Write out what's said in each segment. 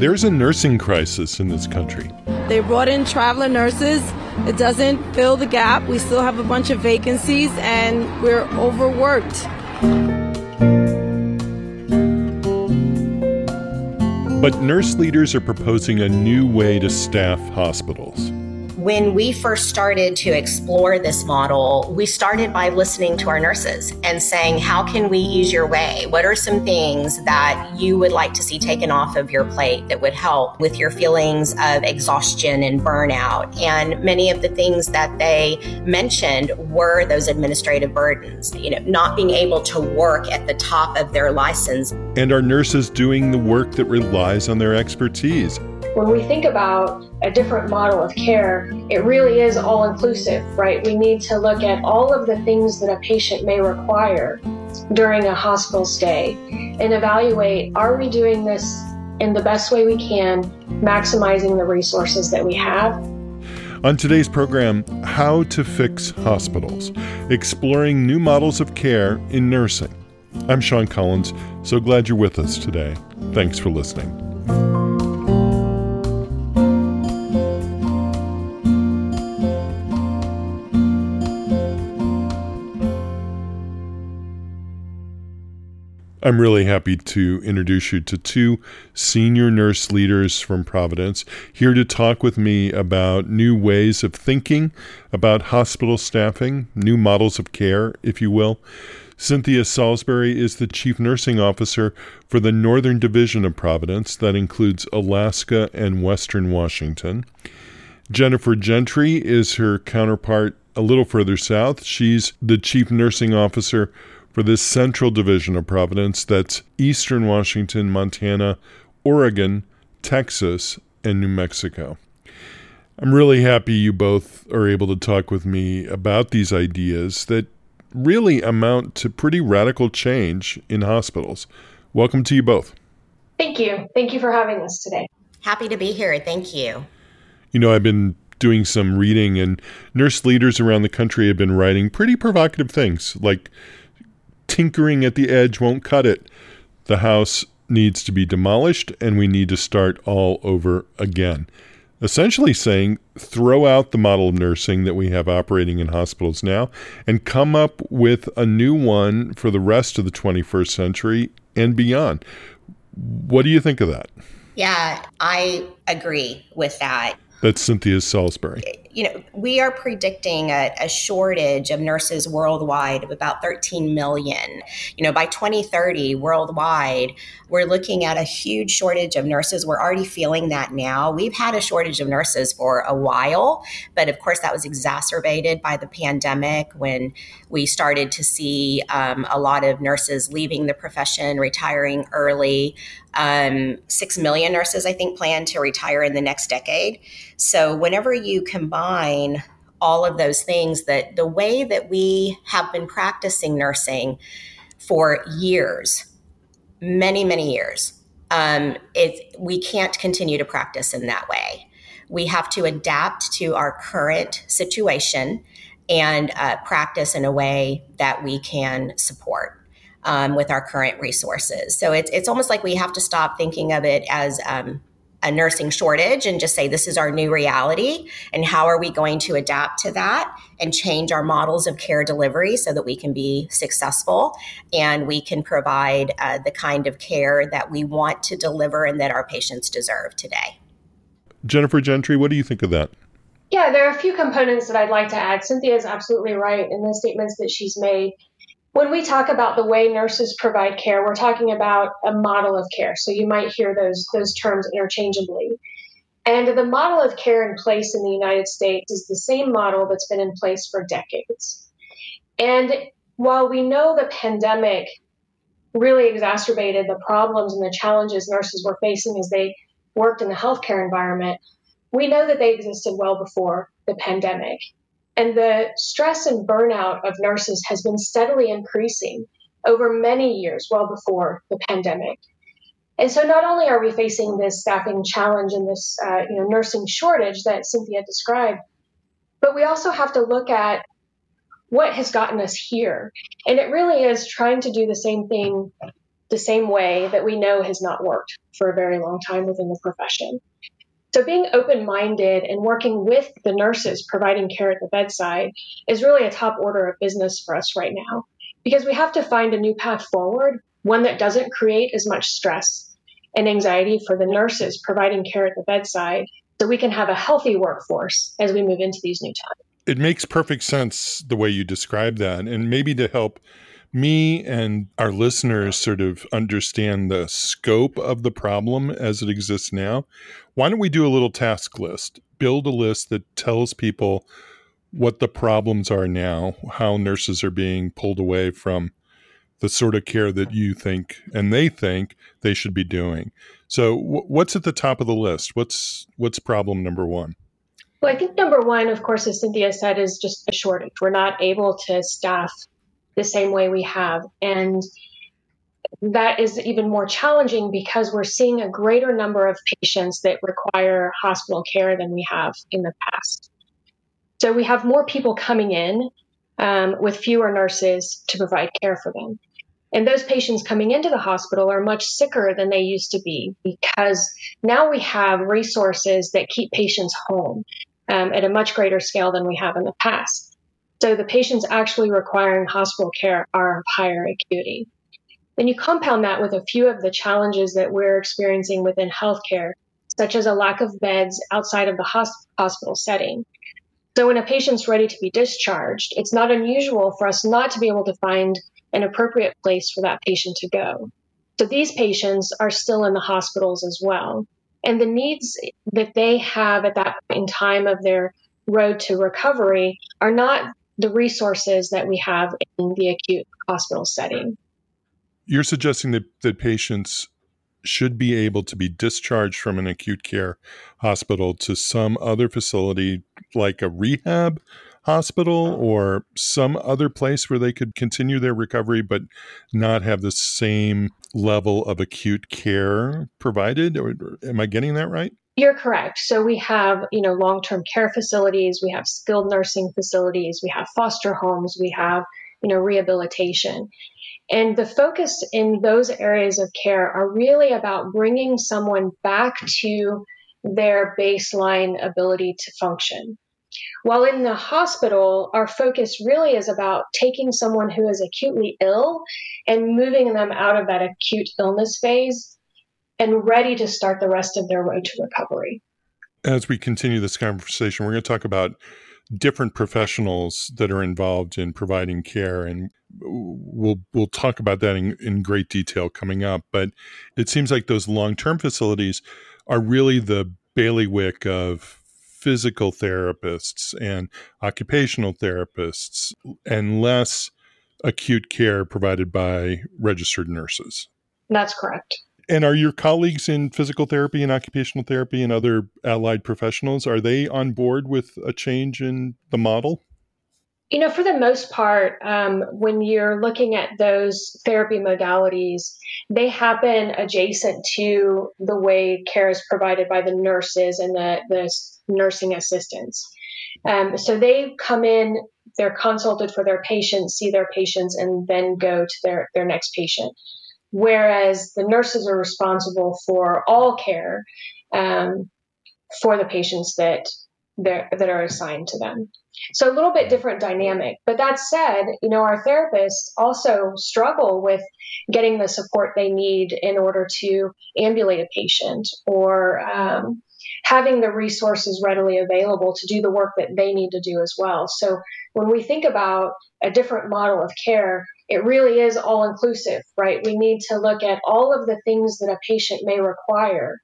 there's a nursing crisis in this country. They brought in traveler nurses. It doesn't fill the gap. We still have a bunch of vacancies and we're overworked. But nurse leaders are proposing a new way to staff hospitals. When we first started to explore this model, we started by listening to our nurses and saying, How can we ease your way? What are some things that you would like to see taken off of your plate that would help with your feelings of exhaustion and burnout? And many of the things that they mentioned were those administrative burdens, you know, not being able to work at the top of their license. And are nurses doing the work that relies on their expertise? When we think about a different model of care, it really is all inclusive, right? We need to look at all of the things that a patient may require during a hospital stay and evaluate are we doing this in the best way we can, maximizing the resources that we have. On today's program, How to Fix Hospitals, exploring new models of care in nursing. I'm Sean Collins, so glad you're with us today. Thanks for listening. I'm really happy to introduce you to two senior nurse leaders from Providence here to talk with me about new ways of thinking about hospital staffing, new models of care, if you will. Cynthia Salisbury is the Chief Nursing Officer for the Northern Division of Providence, that includes Alaska and Western Washington. Jennifer Gentry is her counterpart a little further south. She's the Chief Nursing Officer for this central division of Providence that's eastern Washington, Montana, Oregon, Texas, and New Mexico. I'm really happy you both are able to talk with me about these ideas that really amount to pretty radical change in hospitals. Welcome to you both. Thank you. Thank you for having us today. Happy to be here. Thank you. You know, I've been doing some reading, and nurse leaders around the country have been writing pretty provocative things like tinkering at the edge won't cut it. The house needs to be demolished and we need to start all over again. Essentially saying, throw out the model of nursing that we have operating in hospitals now and come up with a new one for the rest of the 21st century and beyond. What do you think of that? Yeah, I agree with that. That's Cynthia Salisbury you know, we are predicting a, a, shortage of nurses worldwide of about 13 million. You know, by 2030, worldwide, we're looking at a huge shortage of nurses. We're already feeling that now. We've had a shortage of nurses for a while, but of course, that was exacerbated by the pandemic when we started to see um, a lot of nurses leaving the profession, retiring early. Um, Six million nurses, I think, plan to retire in the next decade. So, whenever you combine all of those things, that the way that we have been practicing nursing for years, many, many years, um, it, we can't continue to practice in that way. We have to adapt to our current situation and uh, practice in a way that we can support. Um, with our current resources. So it's, it's almost like we have to stop thinking of it as um, a nursing shortage and just say this is our new reality and how are we going to adapt to that and change our models of care delivery so that we can be successful and we can provide uh, the kind of care that we want to deliver and that our patients deserve today. Jennifer Gentry, what do you think of that? Yeah, there are a few components that I'd like to add. Cynthia is absolutely right in the statements that she's made when we talk about the way nurses provide care, we're talking about a model of care. So you might hear those those terms interchangeably. And the model of care in place in the United States is the same model that's been in place for decades. And while we know the pandemic really exacerbated the problems and the challenges nurses were facing as they worked in the healthcare environment, we know that they existed well before the pandemic. And the stress and burnout of nurses has been steadily increasing over many years, well before the pandemic. And so, not only are we facing this staffing challenge and this uh, you know, nursing shortage that Cynthia described, but we also have to look at what has gotten us here. And it really is trying to do the same thing the same way that we know has not worked for a very long time within the profession. So, being open minded and working with the nurses providing care at the bedside is really a top order of business for us right now because we have to find a new path forward, one that doesn't create as much stress and anxiety for the nurses providing care at the bedside so we can have a healthy workforce as we move into these new times. It makes perfect sense the way you describe that. And maybe to help me and our listeners sort of understand the scope of the problem as it exists now, why don't we do a little task list? Build a list that tells people what the problems are now, how nurses are being pulled away from the sort of care that you think and they think they should be doing. So, what's at the top of the list? What's what's problem number one? Well, I think number one, of course, as Cynthia said, is just a shortage. We're not able to staff the same way we have. And that is even more challenging because we're seeing a greater number of patients that require hospital care than we have in the past. So we have more people coming in um, with fewer nurses to provide care for them. And those patients coming into the hospital are much sicker than they used to be because now we have resources that keep patients home um, at a much greater scale than we have in the past. So the patients actually requiring hospital care are of higher acuity. Then you compound that with a few of the challenges that we're experiencing within healthcare, such as a lack of beds outside of the hospital setting. So when a patient's ready to be discharged, it's not unusual for us not to be able to find an appropriate place for that patient to go. So these patients are still in the hospitals as well. And the needs that they have at that point in time of their road to recovery are not the resources that we have in the acute hospital setting. You're suggesting that, that patients should be able to be discharged from an acute care hospital to some other facility like a rehab hospital or some other place where they could continue their recovery but not have the same level of acute care provided or, am i getting that right you're correct. So we have, you know, long-term care facilities, we have skilled nursing facilities, we have foster homes, we have, you know, rehabilitation. And the focus in those areas of care are really about bringing someone back to their baseline ability to function. While in the hospital, our focus really is about taking someone who is acutely ill and moving them out of that acute illness phase and ready to start the rest of their road to recovery. As we continue this conversation, we're going to talk about different professionals that are involved in providing care and we'll we'll talk about that in, in great detail coming up but it seems like those long-term facilities are really the bailiwick of physical therapists and occupational therapists and less acute care provided by registered nurses that's correct and are your colleagues in physical therapy and occupational therapy and other allied professionals are they on board with a change in the model? You know, for the most part, um, when you're looking at those therapy modalities, they happen adjacent to the way care is provided by the nurses and the, the nursing assistants. Um, so they come in, they're consulted for their patients, see their patients, and then go to their, their next patient whereas the nurses are responsible for all care um, for the patients that that are assigned to them. So a little bit different dynamic. But that said, you know, our therapists also struggle with getting the support they need in order to ambulate a patient or um, having the resources readily available to do the work that they need to do as well. So when we think about a different model of care, it really is all inclusive, right? We need to look at all of the things that a patient may require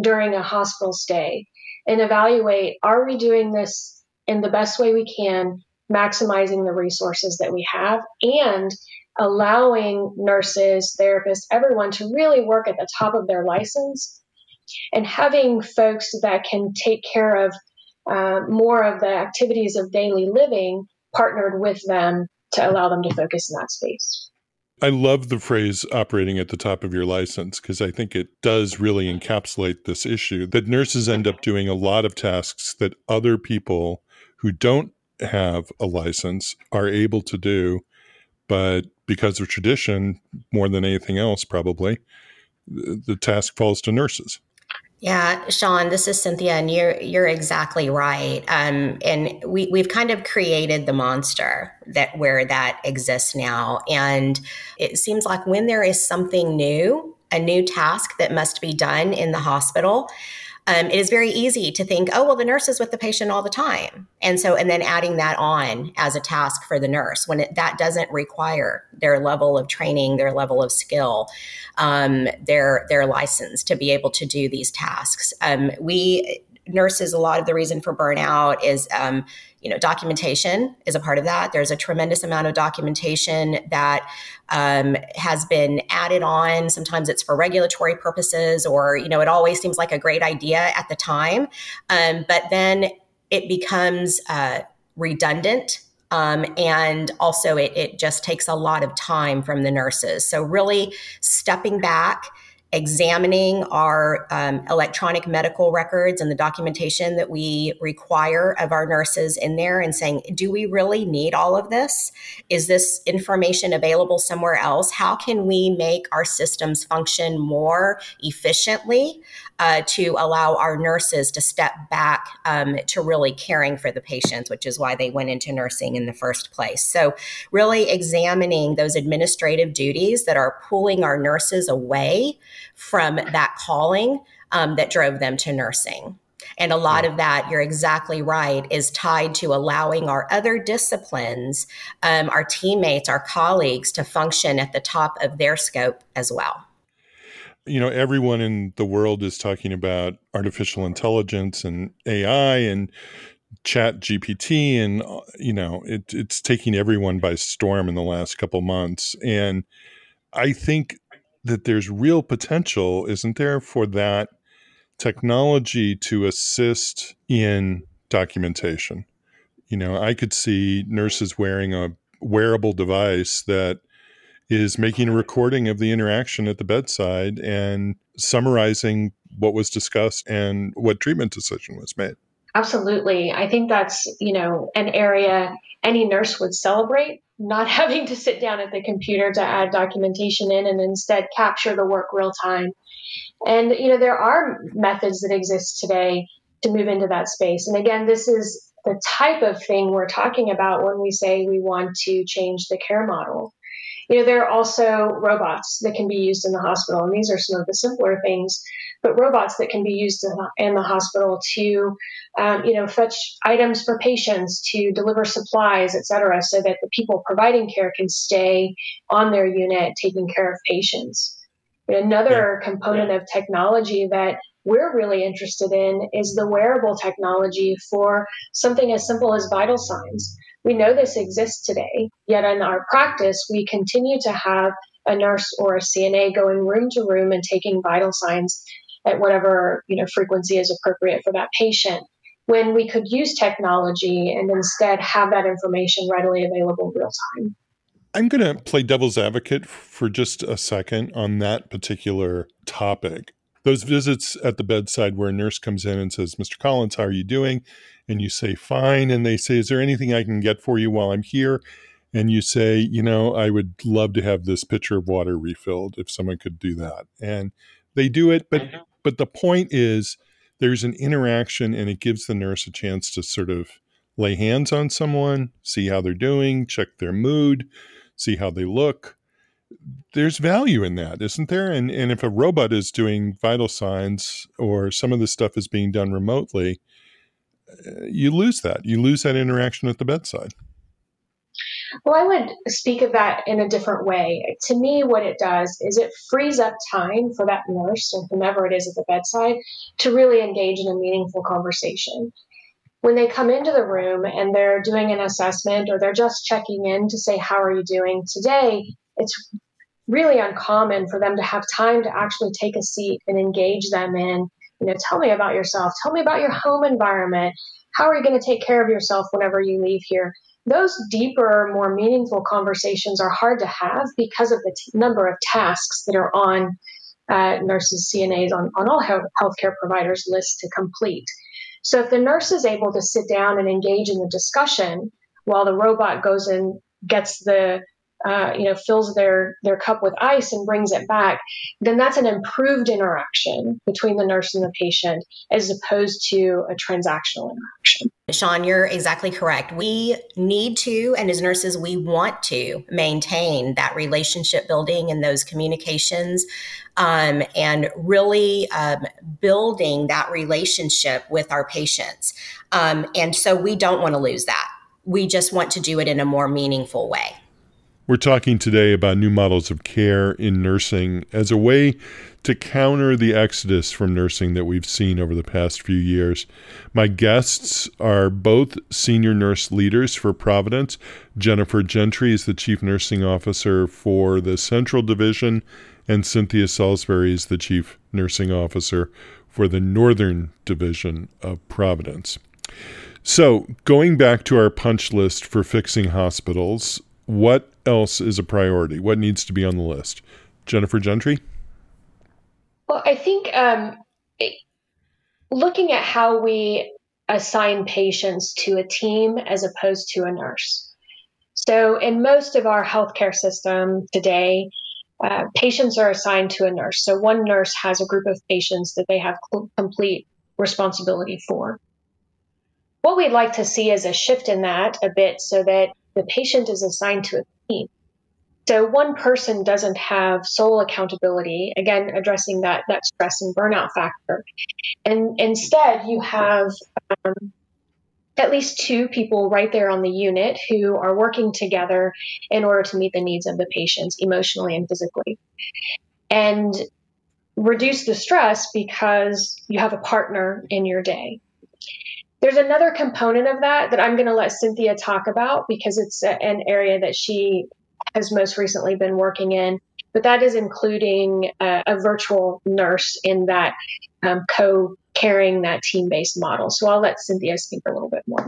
during a hospital stay and evaluate are we doing this in the best way we can, maximizing the resources that we have, and allowing nurses, therapists, everyone to really work at the top of their license and having folks that can take care of uh, more of the activities of daily living partnered with them to allow them to focus in that space. I love the phrase operating at the top of your license because I think it does really encapsulate this issue that nurses end up doing a lot of tasks that other people who don't have a license are able to do, but because of tradition more than anything else, probably, the, task falls to nurses. Yeah, Sean, this is Cynthia, and you're you're exactly right. Um, and we we've kind of created the monster that where that exists now, and it seems like when there is something new, a new task that must be done in the hospital, um, it is very easy to think, oh, well, the nurse is with the patient all the time. And so, and then adding that on as a task for the nurse when it, that doesn't require their level of training, their level of skill, um, their, their license to be able to do these tasks. Um, we, nurses, a lot of the reason for burnout is um, you know, documentation is a part of that. There's a tremendous amount of documentation that um, has been added on. Sometimes it's for regulatory purposes, or you know, it always seems like a great idea at the time, um, but then it becomes uh, redundant. Um, and also, it, it just takes a lot of time from the nurses. So, really stepping back examining our um, electronic medical records and the documentation that we require of our nurses in there and saying, do we really need all of this? Is this information available somewhere else? How can we make our systems function more efficiently uh, to allow our nurses to step back um, to really caring for the patients, which is why they went into nursing in the first place. So, really examining those administrative duties that are pulling our nurses away from that calling um, that drove them to nursing. And a lot of that, you're exactly right, is tied to allowing our other disciplines, um, our teammates, our colleagues to function at the top of their scope as well you know, everyone in the world is talking about artificial intelligence and AI and chat GPT and you know it, it's taking everyone by storm in the last couple months. And i think that there's real potential isn't there for that technology to assist in documentation? You know i could see nurses wearing a wearable device that is making a recording of the interaction at the bedside and summarizing what was discussed and what treatment decision was made. Absolutely. I think that's, you know, an area any nurse would celebrate, not having to sit down at the computer to add documentation in and instead capture the work real time. And, you know, there are methods that exist today to move into that space. And again, this is the type of thing we're talking about when we say we want to change the care model. You know, there are also robots that can be used in the hospital, and these are some of the simpler things, but robots that can be used in the, in the hospital to, um, you know, fetch items for patients, to deliver supplies, et cetera, so that the people providing care can stay on their unit taking care of patients. Another yeah. component of technology that we're really interested in is the wearable technology for something as simple as vital signs. We know this exists today, yet in our practice, we continue to have a nurse or a CNA going room to room and taking vital signs at whatever you know frequency is appropriate for that patient. When we could use technology and instead have that information readily available real time. I'm going to play devil's advocate for just a second on that particular topic. Those visits at the bedside where a nurse comes in and says, Mr. Collins, how are you doing? and you say fine and they say is there anything i can get for you while i'm here and you say you know i would love to have this pitcher of water refilled if someone could do that and they do it but mm-hmm. but the point is there's an interaction and it gives the nurse a chance to sort of lay hands on someone see how they're doing check their mood see how they look there's value in that isn't there and and if a robot is doing vital signs or some of the stuff is being done remotely eh, you lose that. You lose that interaction at the bedside. Well, I would speak of that in a different way. To me, what it does is it frees up time for that nurse or whomever it is at the bedside to really engage in a meaningful conversation. When they come into the room and they're doing an assessment or they're just checking in to say, How are you doing today? It's really uncommon for them to have time to actually take a seat and engage them in you know, tell me about yourself. Tell me about your home environment. How are you going to take care of yourself whenever you leave here? Those deeper, more meaningful conversations are hard to have because of the t- number of tasks that are on uh, nurses, CNAs, on, on all health, healthcare providers' lists to complete. So if the nurse is able to sit down and engage in the discussion while the robot goes and gets the uh, you know, fills their their cup with ice and brings it back, then that's an improved interaction between the nurse and the patient as opposed to a transactional interaction. Sean, you're exactly correct. We need to, and as nurses, we want to maintain that relationship building and those communications um, and really um, building that relationship with our patients. Um, and so we don't want to lose that. We just want to do it in a more meaningful way. We're talking today about new models of care in nursing as a way to counter the exodus from nursing that we've seen over the past few years. My guests are both senior nurse leaders for Providence. Jennifer Gentry is the chief nursing officer for the Central Division, and Cynthia Salisbury is the chief nursing officer for the Northern Division of Providence. So, going back to our punch list for fixing hospitals, what else is a priority? What needs to be on the list? Jennifer Gentry? Well, I think um, looking at how we assign patients to a team as opposed to a nurse. So, in most of our healthcare system today, uh, patients are assigned to a nurse. So, one nurse has a group of patients that they have cl- complete responsibility for. What we'd like to see is a shift in that a bit so that the patient is assigned to a team. So one person doesn't have sole accountability, again, addressing that, that stress and burnout factor. And instead, you have um, at least two people right there on the unit who are working together in order to meet the needs of the patients emotionally and physically. And reduce the stress because you have a partner in your day. There's another component of that that I'm going to let Cynthia talk about because it's a, an area that she has most recently been working in. But that is including a, a virtual nurse in that um, co carrying that team based model. So I'll let Cynthia speak a little bit more.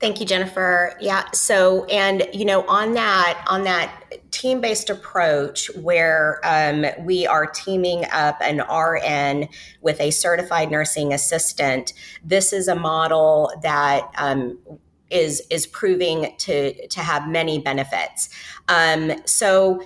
Thank you, Jennifer. Yeah. So, and you know, on that on that team-based approach, where um, we are teaming up an RN with a certified nursing assistant, this is a model that um, is is proving to to have many benefits. Um, so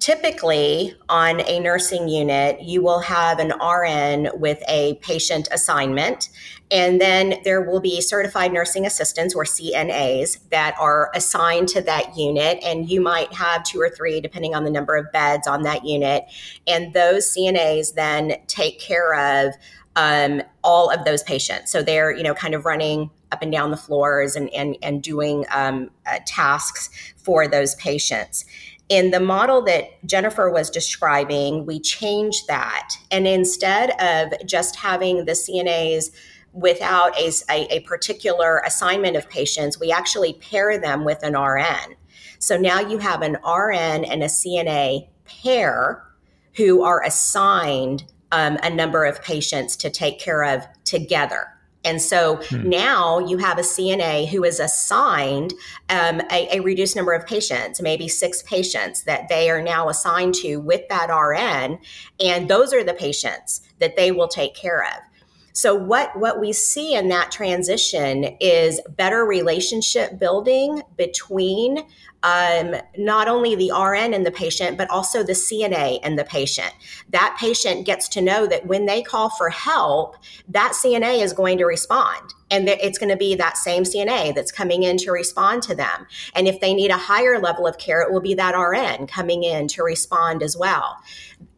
Typically, on a nursing unit, you will have an RN with a patient assignment, and then there will be certified nursing assistants or CNAs that are assigned to that unit. And you might have two or three, depending on the number of beds on that unit. And those CNAs then take care of um, all of those patients. So they're, you know, kind of running up and down the floors and, and, and doing um, uh, tasks for those patients in the model that Jennifer was describing, we changed that. And instead of just having the CNAs without a, a, a, particular assignment of patients, we actually pair them with an RN. So now you have an RN and a CNA pair who are assigned um, a number of patients to take care of together. And so hmm. now you have a CNA who is assigned um, a, a, reduced number of patients, maybe six patients that they are now assigned to with that RN. And those are the patients that they will take care of. So what what we see in that transition is better relationship building between um, not only the RN and the patient, but also the CNA and the patient. That patient gets to know that when they call for help, that CNA is going to respond. And it's going to be that same CNA that's coming in to respond to them. And if they need a higher level of care, it will be that RN coming in to respond as well.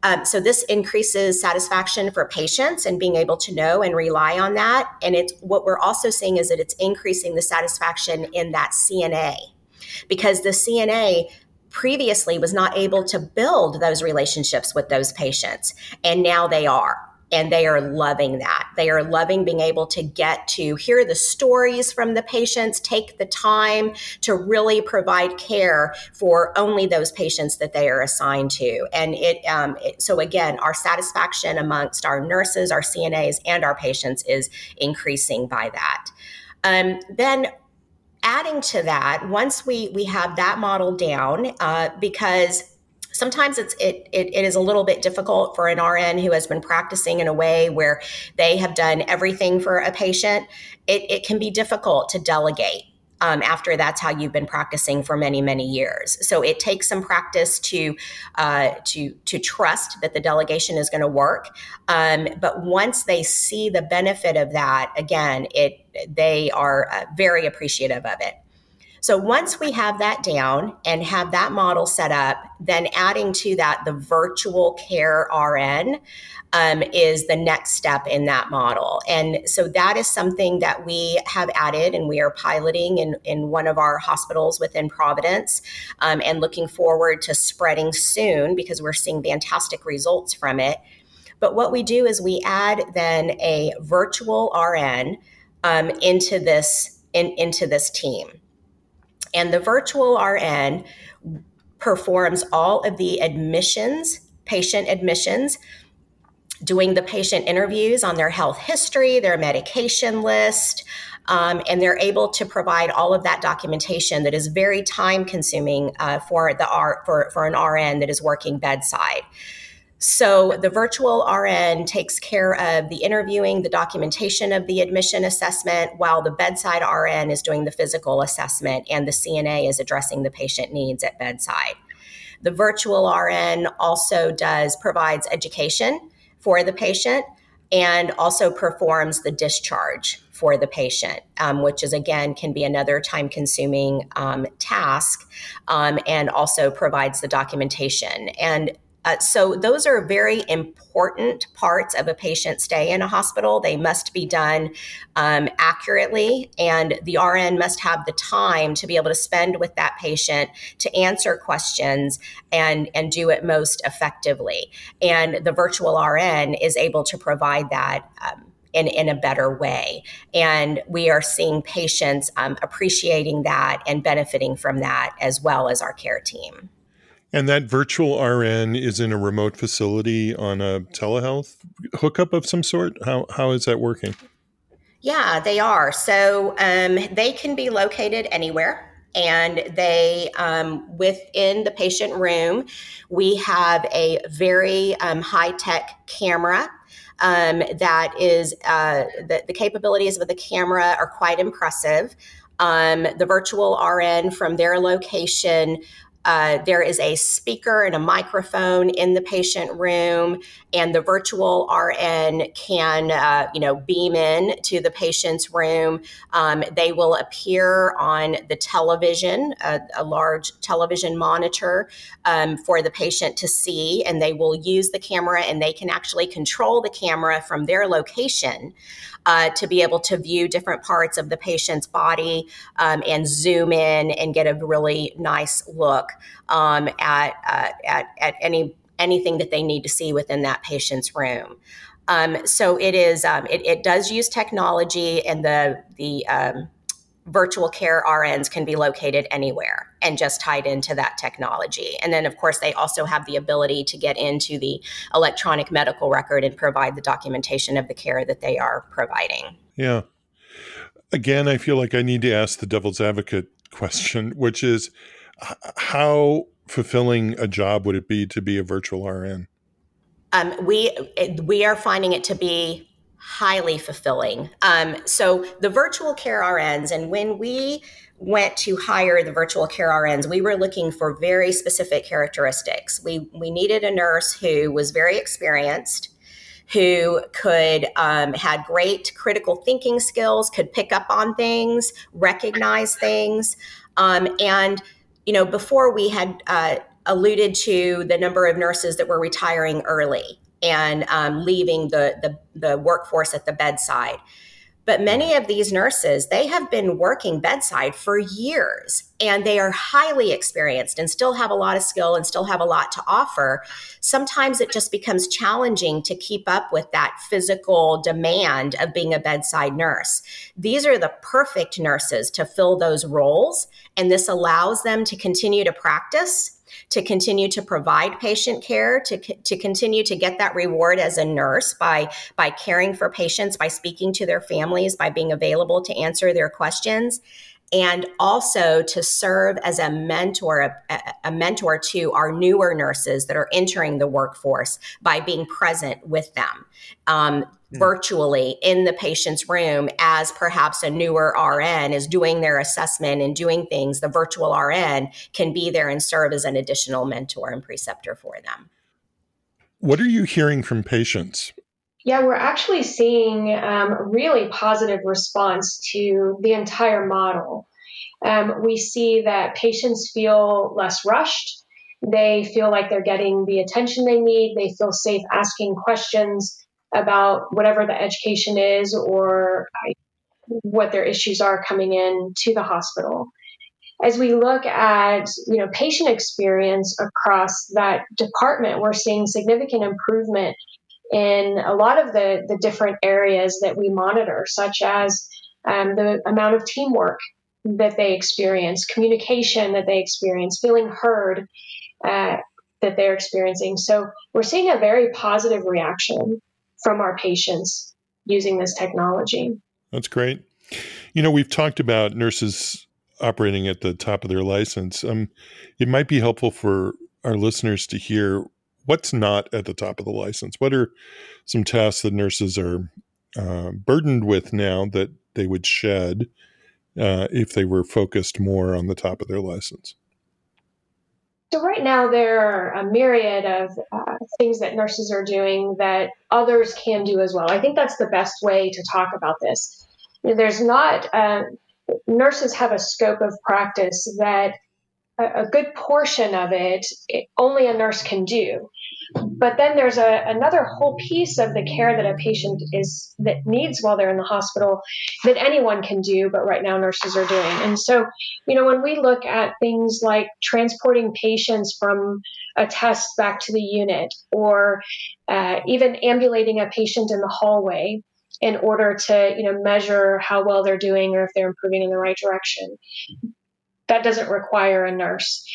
Um, so this increases satisfaction for patients and being able to know and rely on that. And it's what we're also seeing is that it's increasing the satisfaction in that CNA because the CNA previously was not able to build those relationships with those patients, and now they are. And they are loving that. They are loving being able to get to hear the stories from the patients, take the time to really provide care for only those patients that they are assigned to. And it, um, it so again, our satisfaction amongst our nurses, our CNAs, and our patients is increasing by that. Um, then adding to that, once we we have that model down, uh, because sometimes it's it, it, it is a little bit difficult for an RN who has been practicing in a way where they have done everything for a patient. It, it can be difficult to delegate um, after that's how you've been practicing for many many years so it takes some practice to uh, to to trust that the delegation is going to work um, but once they see the benefit of that again it they are uh, very appreciative of it so once we have that down and have that model set up, then adding to that the virtual care RN um, is the next step in that model. And so that is something that we have added and we are piloting in, in one of our hospitals within Providence um, and looking forward to spreading soon because we're seeing fantastic results from it. But what we do is we add then a virtual RN um, into this in, into this team. And the virtual RN performs all of the admissions, patient admissions, doing the patient interviews on their health history, their medication list, um, and they're able to provide all of that documentation that is very time consuming uh, for the R, for, for an RN that is working bedside. So the virtual RN takes care of the interviewing, the documentation of the admission assessment, while the bedside RN is doing the physical assessment and the CNA is addressing the patient needs at bedside. The virtual RN also does provides education for the patient and also performs the discharge for the patient, um, which is again can be another time consuming um, task, um, and also provides the documentation. And uh, so, those are very important parts of a patient stay in a hospital. They must be done um, accurately, and the RN must have the time to be able to spend with that patient to answer questions and, and do it most effectively. And the virtual RN is able to provide that. Um, in, in a better way. And we are seeing patients um, appreciating that and benefiting from that as well as our care team. And that virtual RN is in a remote facility on a telehealth hookup of some sort. How how is that working? Yeah, they are. So um, they can be located anywhere. And they, um, within the patient room, we have a very um, high tech camera um, that is, uh, the, the capabilities of the camera are quite impressive. Um, the virtual RN from their location uh, there is a speaker and a microphone in the patient room, and the virtual RN can, uh, you know, beam in to the patient's room. Um, they will appear on the television, a, a large television monitor um, for the patient to see, and they will use the camera, and they can actually control the camera from their location uh, to be able to view different parts of the patient's body um, and zoom in and get a really nice look um, at, uh, at, at any anything that they need to see within that patient's room. Um, so it is um, it, it, does use technology and the the um, virtual care RNs can be located anywhere and just tied into that technology. And then, of course, they also have the ability to get into the electronic medical record and provide the documentation of the care that they are providing. Yeah. Again, I feel like I need to ask the devil's advocate question, which is how fulfilling a job would it be to be a virtual RN? Um, we we are finding it to be highly fulfilling. Um, so the virtual care RNs, and when we went to hire the virtual care RNs, we were looking for very specific characteristics. We we needed a nurse who was very experienced, who could um, had great critical thinking skills, could pick up on things, recognize things, um, and you know before we had. Uh, alluded to the number of nurses that were retiring early and um, leaving the, the, the workforce at the bedside. But many of these nurses, they have been working bedside for years and they are highly experienced and still have a lot of skill and still have a lot to offer. Sometimes it just becomes challenging to keep up with that physical demand of being a bedside nurse. These are the perfect nurses to fill those roles, and this allows them to continue to practice to continue to provide patient care, to, to continue to get that reward as a nurse by, by caring for patients, by speaking to their families, by being available to answer their questions and also to serve as a mentor a, a, mentor to our newer nurses that are entering the workforce by being present with them. Um, virtually in the patient's room as perhaps a newer RN is doing their assessment and doing things. The virtual RN can be there and serve as an additional mentor and preceptor for them. What are you hearing from patients? Yeah, we're actually seeing um, really positive response to the entire model. Um, we see that patients feel less rushed. They feel like they're getting the attention they need. They feel safe asking questions about whatever the education is or what their issues are coming in to the hospital. As we look at you know patient experience across that department, we're seeing significant improvement in a lot of the, the different areas that we monitor, such as um, the amount of teamwork that they experience, communication that they experience, feeling heard uh, that they're experiencing. So we're seeing a very positive reaction from our patients using this technology. That's great. You know, we've talked about nurses operating at the top of their license. Um, it might be helpful for our listeners to hear what's not at the top of the license. What are some tasks that nurses are uh, burdened with now that they would shed uh, if they were focused more on the top of their license? So, right now, there are a myriad of uh, things that nurses are doing that others can do as well. I think that's the best way to talk about this. There's not, uh, nurses have a scope of practice that a, a good portion of it, it, only a nurse can do. But then there's a, another whole piece of the care that a patient is that needs while they're in the hospital that anyone can do, but right now nurses are doing. And so, you know, when we look at things like transporting patients from a test back to the unit, or uh, even ambulating a patient in the hallway, in order to you know measure how well they're doing or if they're improving in the right direction that doesn't require a nurse.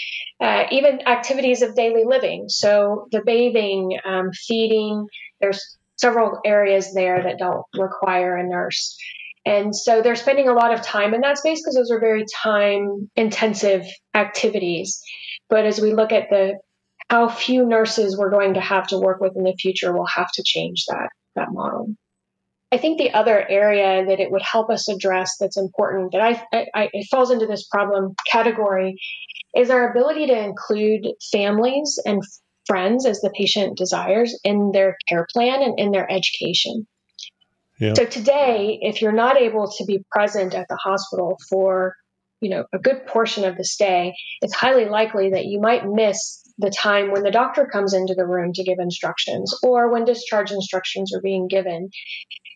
Uh, even activities of daily living, so the bathing, um, feeding, there's several areas there that don't require a nurse. And so they're spending a lot of time in that space because those are very time intensive activities. But as we look at the how few nurses we're going to have to work with in the future, we'll have to change that that model. I think the other area that it would help us address that's important that I, I, it falls into this problem category is our ability to include families and friends as the patient desires in their care plan and in their education. Yeah. So today, if you're not able to be present at the hospital for you know a good portion of the stay, it's highly likely that you might miss the time when the doctor comes into the room to give instructions or when discharge instructions are being given.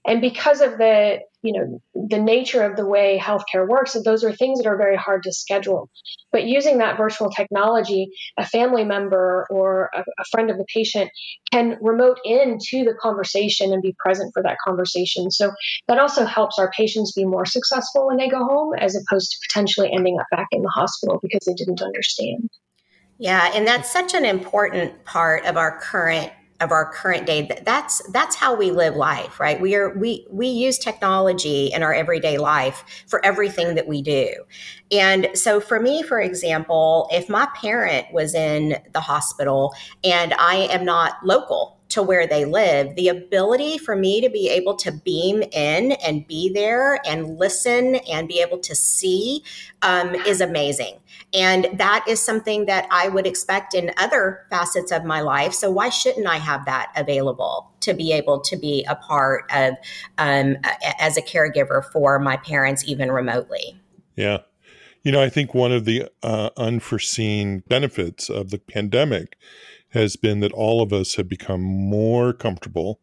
And because of the you know the nature of the way healthcare works those are things that are very hard to schedule. But using that virtual technology a family member or a, a friend of the patient can remote into the conversation and be present for that conversation. So that also helps our patients be more successful when they go home as opposed to potentially ending up back in the hospital because they didn't understand yeah and that's such an important part of our current of our current day. That's that's how we live life right? We are we we use technology in our everyday life for everything that we do. And so for me for example if my parent was in the hospital and i am not local to where they live, the ability for me to be able to beam in and be there and listen and be able to see um, is amazing. And that is something that I would expect in other facets of my life. So why shouldn't I have that available to be able to be a part of um, as a caregiver for my parents, even remotely? Yeah. You know, I think one of the uh, unforeseen benefits of the pandemic has been that all of us have become more comfortable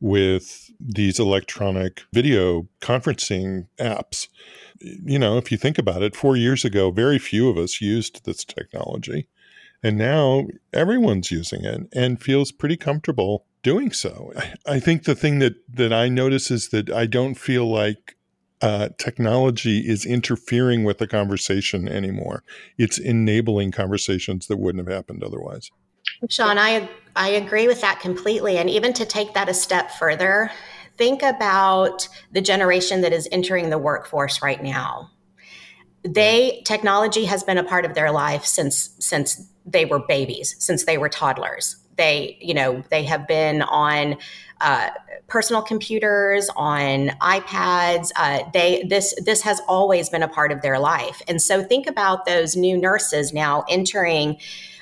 with these electronic video conferencing apps. You know, if you think about it, four years ago, very few of us used this technology. And now everyone's using it and feels pretty comfortable doing so. I think the thing that, that I notice is that I don't feel like uh, technology is interfering with the conversation anymore. It's enabling conversations that wouldn't have happened otherwise. Sean, I I agree with that completely. And even to take that a step further, think about the generation that is entering the workforce right now. They technology has been a part of their life since since they were babies, since they were toddlers. They, you know, they have been on uh, personal computers, on iPads. Uh, they this this has always been a part of their life, and so think about those new nurses now entering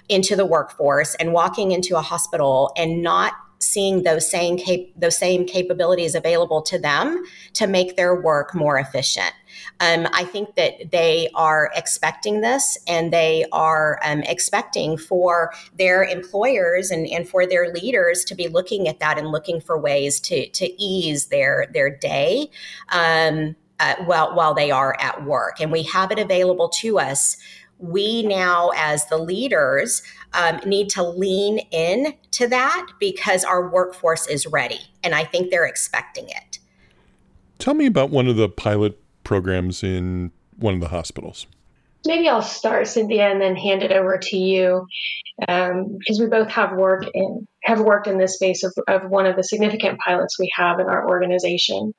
into the workforce and walking into a hospital and not seeing those same cap- those same capabilities available to them to make their work more efficient. Um, I think that they are expecting this and they are um, expecting for their employers and, and for their leaders to be looking at that and looking for ways to, to ease their, their day. Um, uh, while while they are at work, and we have it available to us we now as the leaders um, need to lean in to that because our workforce is ready and i think they're expecting it. Tell me about one of the pilot programs in one of the hospitals. Maybe i'll start cynthia and then hand it over to you um, because we both have work in have worked in this space of, of one of the significant pilots we have in our organization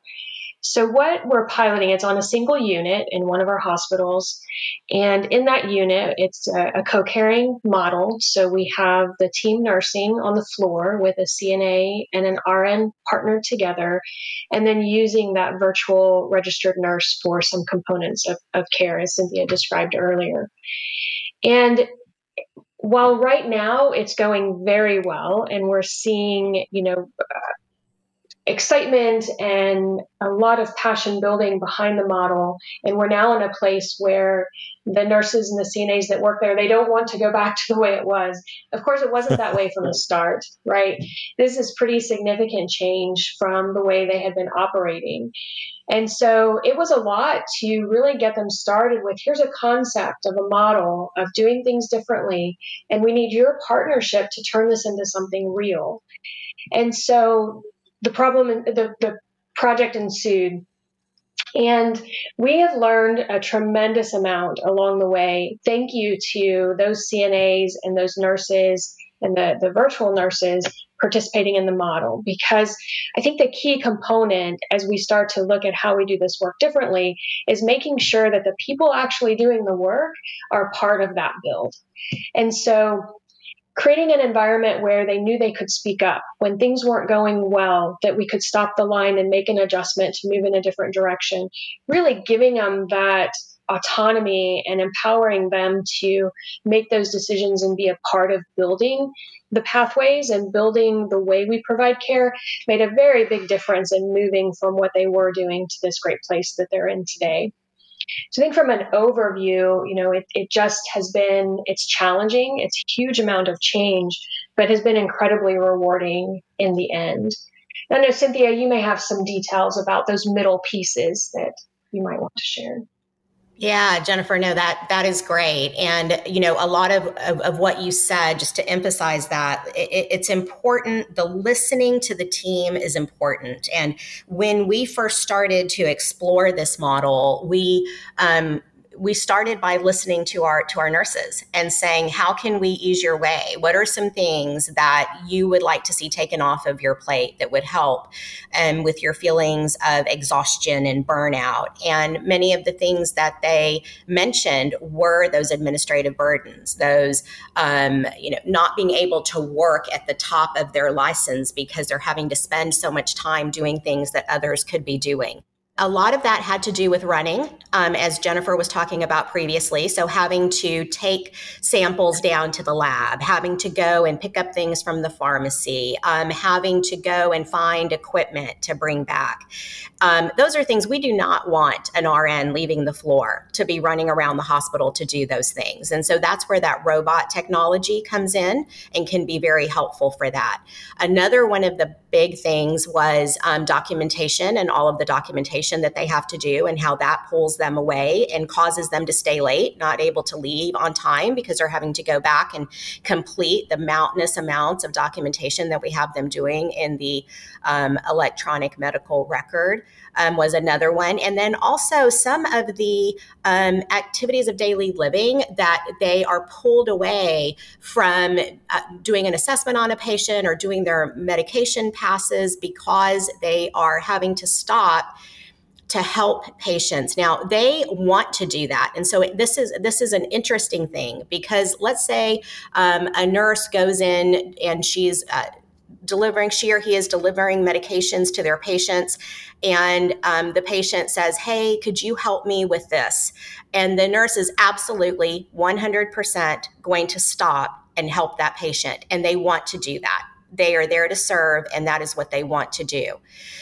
so, what we're piloting, it's on a single unit in one of our hospitals. And in that unit, it's a, a co caring model. So, we have the team nursing on the floor with a CNA and an RN partnered together, and then using that virtual registered nurse for some components of, of care, as Cynthia described earlier. And while right now it's going very well and we're seeing you know excitement and a lot of passion building behind the model. And we're now in a place where the nurses and the CNAs that work there, they don't want to go back to the way it was. Of course, it wasn't that way from the start, right? This is pretty significant change from the way they had been operating. And so it was a lot to really get them started with here's a concept of a model of doing things differently, and we need your partnership to turn this into something real. And so the problem, the, the project ensued. And we have learned a tremendous amount along the way. Thank you to those CNAs and those nurses and the, the virtual nurses participating in the model because I think the key component as we start to look at how we do this work differently is making sure that the people actually doing the work are part of that build. And so creating an environment where they knew they could speak up when things weren't going well, that we could stop the line and make an adjustment to move in a different direction, really giving them that autonomy and empowering them to make those decisions and be a part of building the pathways and building the way we provide care made a very big difference in moving from what they were doing to this great place that they're in today. So I think from an overview, you know, it, it just has been, it's challenging. It's a huge amount of change, but has been incredibly rewarding in the end. I know, Cynthia, you may have some details about those middle pieces that you might want to share. Yeah, Jennifer, no, that that is great, and you know, a lot of of, of what you said, just to emphasize that it, it's important. The listening to the team is important, and when we first started to explore this model, we um, we started by listening to our to our nurses and saying how can we ease your way? What are some things that you would like to see taken off of your plate that would help um, with your feelings of exhaustion and burnout? And many of the things that they mentioned were those administrative burdens those um, you know not being able to work at the top of their license because they're having to spend so much time doing things that others could be doing a lot of that had to do with running, um, as Jennifer was talking about previously. So, having to take samples down to the lab, having to go and pick up things from the pharmacy, um, having to go and find equipment to bring back. Um, those are things we do not want an RN leaving the floor to be running around the hospital to do those things. And so, that's where that robot technology comes in and can be very helpful for that. Another one of the big things was um, documentation and all of the documentation that they have to do and how that pulls them away and causes them to stay late, not able to leave on time because they're having to go back and complete the mountainous amounts of documentation that we have them doing in the um, electronic medical record um, was another one. And then also some of the um, activities of daily living that they are pulled away from uh, doing an assessment on a patient or doing their medication passes because they are having to stop to help patients. Now they want to do that, and so this is this is an interesting thing because let's say um, a nurse goes in and she's uh, delivering she or he is delivering medications to their patients. And um, the patient says hey could you help me with this? And the nurse is absolutely 100% going to stop and help that patient and they want to do that. They are there to serve, and that is what they want to do.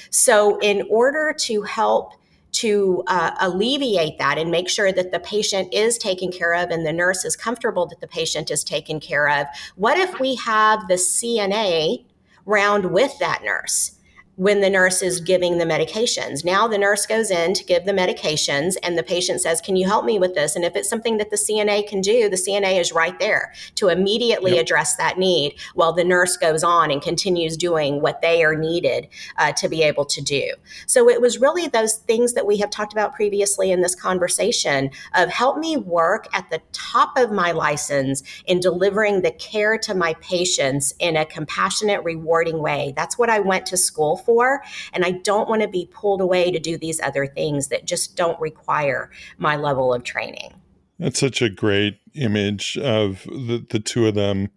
So, in order to help to uh, alleviate that and make sure that the patient is taken care of and the nurse is comfortable that the patient is taken care of, what if we have the CNA round with that nurse? When the nurse is giving the medications. Now the nurse goes in to give the medications and the patient says, Can you help me with this? And if it's something that the CNA can do, the CNA is right there to immediately yep. address that need while the nurse goes on and continues doing what they are needed uh, to be able to do. So it was really those things that we have talked about previously in this conversation of help me work at the top of my license in delivering the care to my patients in a compassionate, rewarding way. That's what I went to school for. And I don't want to be pulled away to do these other things that just don't require my level of training. That's such a great image of the, the two of them,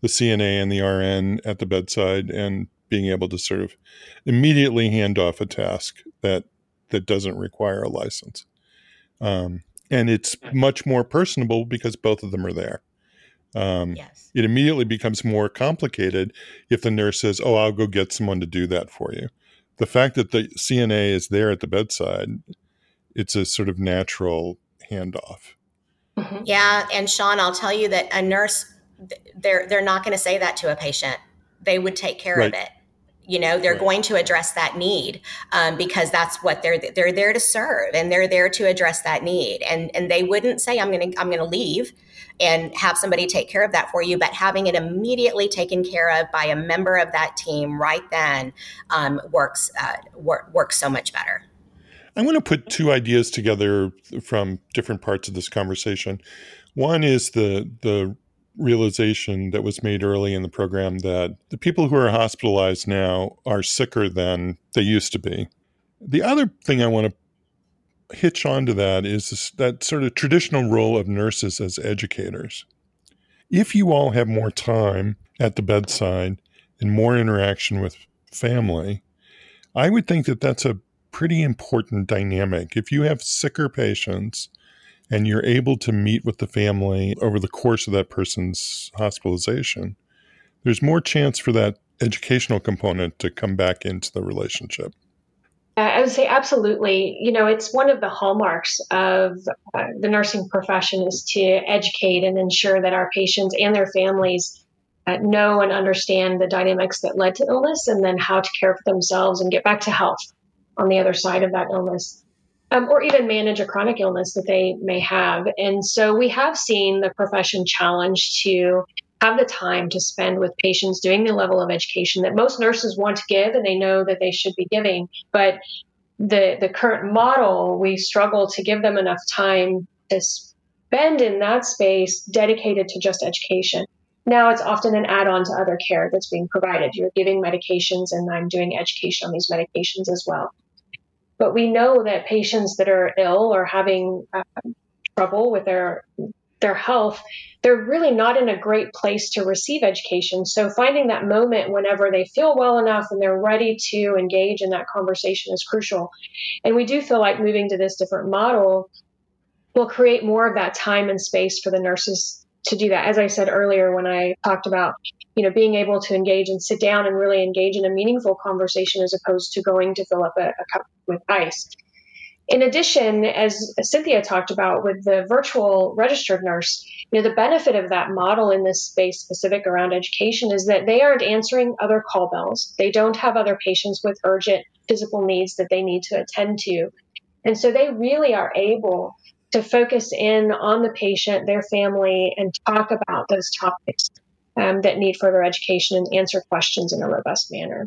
the CNA and the RN at the bedside, and being able to sort of immediately hand off a task that that doesn't require a license. Um, and it's much more personable because both of them are there. Um, yes. It immediately becomes more complicated if the nurse says, "Oh, I'll go get someone to do that for you." The fact that the CNA is there at the bedside, it's a sort of natural handoff. Mm-hmm. Yeah, and Sean, I'll tell you that a nurse, they're they're not going to say that to a patient. They would take care right. of it you know they're right. going to address that need um, because that's what they're they're there to serve and they're there to address that need. And and they wouldn't say i'm gonna i'm gonna leave and have somebody take care of that for you but having it immediately taken care of by a member of that team right then um, works uh, work, works so much better. I'm going to put two ideas together from different parts of this conversation. One is the the realization that was made early in the program that the people who are hospitalized now are sicker than they used to be. The other thing I want to hitch onto that is this, that sort of traditional role of nurses as educators. If you all have more time at the bedside and more interaction with family, I would think that that's a pretty important dynamic. If you have sicker patients and you're able to meet with the family over the course of that person's hospitalization, there's more chance for that educational component to come back into the relationship. I would say absolutely. You know, it's one of the hallmarks of uh, the nursing profession is to educate and ensure that our patients and their families uh, know and understand the dynamics that led to illness and then how to care for themselves and get back to health on the other side of that illness um, or even manage a chronic illness that they may have. And so we have seen the profession challenged to have the time to spend with patients doing the level of education that most nurses want to give and they know that they should be giving. But the, the current model, we struggle to give them enough time to spend in that space dedicated to just education. Now it's often an add on to other care that's being provided. You're giving medications, and I'm doing education on these medications as well. But we know that patients that are ill or having uh, trouble with their their health, they're really not in a great place to receive education. So finding that moment whenever they feel well enough and they're ready to engage in that conversation is crucial. And we do feel like moving to this different model will create more of that time and space for the nurses to do that. As I said earlier, when I talked about, you know, being able to engage and sit down and really engage in a meaningful conversation as opposed to going to fill up a, a cup with ice. In addition, as Cynthia talked about with the virtual registered nurse, you know, the benefit of that model in this space specific around education is that they aren't answering other call bells. They don't have other patients with urgent physical needs that they need to attend to. And so they really are able to focus in on the patient, their family, and talk about those topics um, that need further education and answer questions in a robust manner.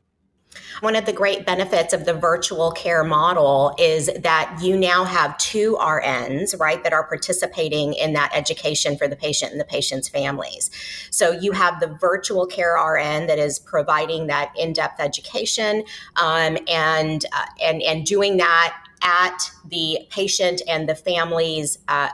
One of the great benefits of the virtual care model is that you now have two RNs, right, that are participating in that education for the patient and the patient's families. So you have the virtual care RN that is providing that in-depth education um, and uh, and and doing that at the patient and the family's uh,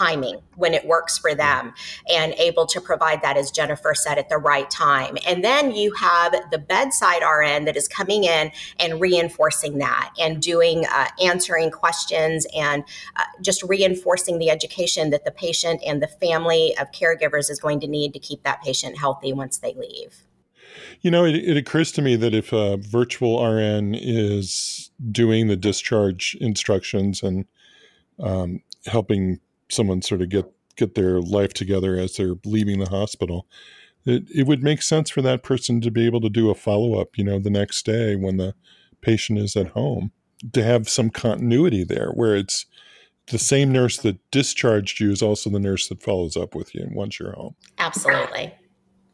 timing when it works for them and able to provide that, as Jennifer said, at the right time. And then you have the bedside RN that is coming in and reinforcing that and doing uh, answering questions and uh, just reinforcing the education that the patient and the family of caregivers is going to need to keep that patient healthy once they leave. You know, it, it occurs to me that if a virtual RN is doing the discharge instructions and um, helping someone sort of get get their life together as they're leaving the hospital, it, it would make sense for that person to be able to do a follow up, you know, the next day when the patient is at home, to have some continuity there where it's the same nurse that discharged you is also the nurse that follows up with you once you're home. Absolutely.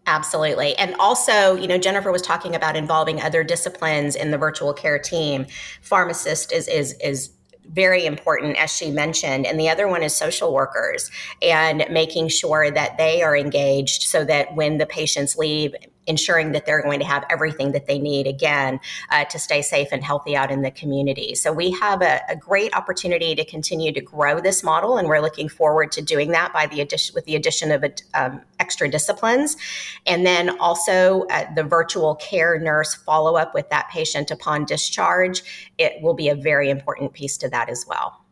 Absolutely. And also, you know, Jennifer was talking about involving other disciplines in the virtual care team. Pharmacist is is is very important, as she mentioned. And the other one is social workers and making sure that they are engaged so that when the patients leave, ensuring that they're going to have everything that they need again uh, to stay safe and healthy out in the community. So we have a, a, great opportunity to continue to grow this model, and we're looking forward to doing that by the addition with the addition of um, extra disciplines, and then also uh, the virtual care nurse follow up with that patient upon discharge. It will be a very important piece to that as well.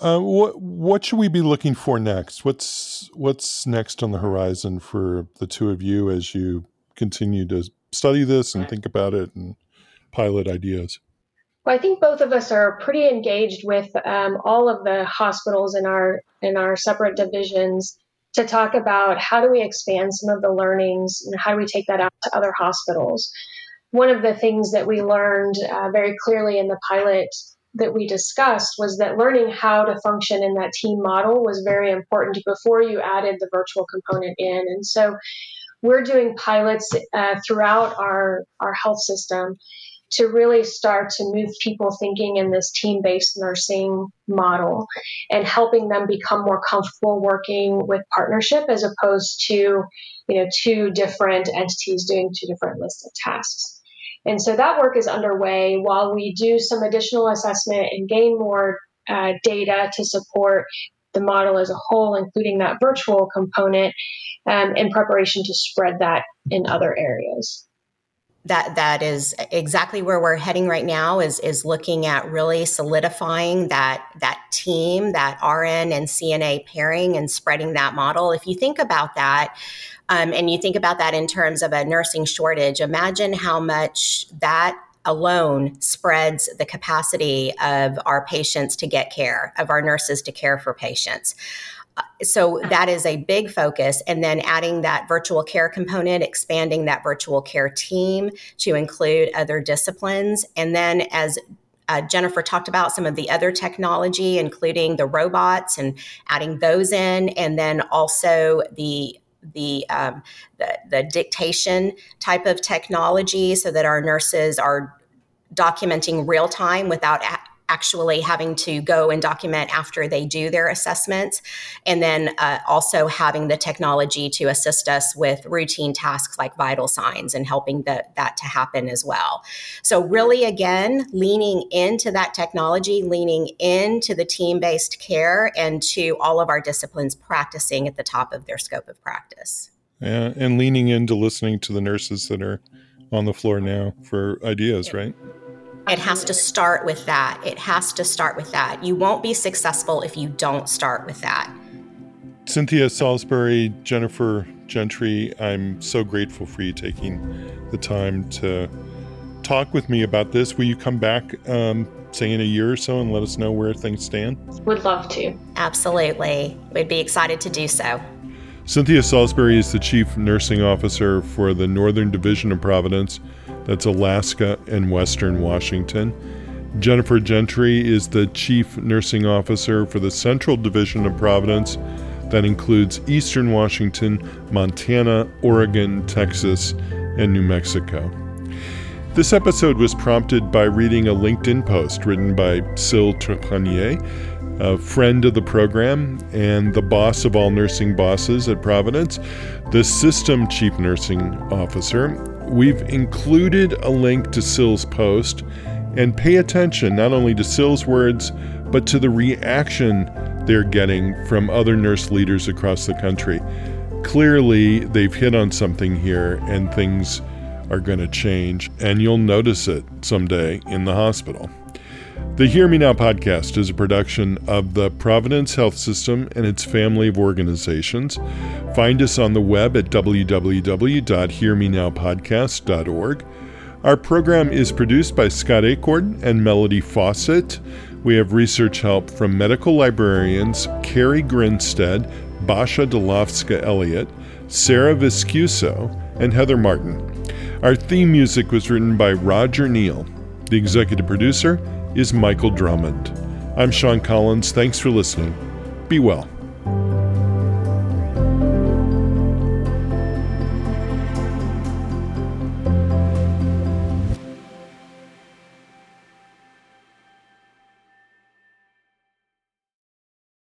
Uh, what what should we be looking for next? What's what's next on the horizon for the two of you as you continue to study this and think about it and pilot ideas? Well, I think both of us are pretty engaged with um, all of the hospitals in our in our separate divisions to talk about how do we expand some of the learnings and how do we take that out to other hospitals. One of the things that we learned uh, very clearly in the pilot that we discussed was that learning how to function in that team model was very important before you added the virtual component in. And so we're doing pilots uh, throughout our, our health system to really start to move people thinking in this team based nursing model and helping them become more comfortable working with partnership as opposed to you know two different entities doing two different lists of tasks and so that work is underway while we do some additional assessment and gain more uh, data to support the model as a whole, including that virtual component, um, in preparation to spread that in other areas. That that is exactly where we're heading right now is is looking at really solidifying that that team that RN and CNA pairing and spreading that model. If you think about that um, and you think about that in terms of a nursing shortage imagine how much that alone spreads the capacity of our patients to get care of our nurses to care for patients. So that is a big focus. And then adding that virtual care component expanding that virtual care team to include other disciplines. And then as uh, Jennifer talked about some of the other technology, including the robots and adding those in, and then also the the, um, the, the dictation type of technology, so that our nurses are documenting real time without actually having to go and document after they do their assessments. And then uh, also having the technology to assist us with routine tasks like vital signs and helping the, that to happen as well. So, really, again, leaning into that technology, leaning into the team based care and to all of our disciplines practicing at the top of their scope of practice. Yeah, and leaning into listening to the nurses that are on the floor now for ideas, right? It has to start with that. It has to start with that. You won't be successful if you don't start with that. Cynthia Salisbury, Jennifer Gentry, I'm so grateful for you taking the time to talk with me about this. Will you come back, um, say, in a year or so and let us know where things stand? Would love to. Absolutely. We'd be excited to do so. Cynthia Salisbury is the Chief Nursing Officer for the Northern Division of Providence. That's Alaska and Western Washington. Jennifer Gentry is the Chief Nursing Officer for the Central Division of Providence. That includes Eastern Washington, Montana, Oregon, Texas, and New Mexico. This episode was prompted by reading a LinkedIn post written by Syl Trepanier, a friend of the program and the boss of all nursing bosses at Providence, the System Chief Nursing Officer, We've included a link to Syl's post and pay attention not only to Syl's words, but to the reaction they're getting from other nurse leaders across the country. Clearly, they've hit on something here, and things are going to change, and you'll notice it someday in the hospital. The Hear Me Now podcast is a production of the Providence Health System and its family of organizations. Find us on the web at www.hearmenowpodcast.org. Our program is produced by Scott Acorn and Melody Fawcett. We have research help from medical librarians Carrie Grinstead, Basha Dolofska Elliott, Sarah Viscuso, and Heather Martin. Our theme music was written by Roger Neal. The executive producer is Michael Drummond. I'm Sean Collins. Thanks for listening. Be well.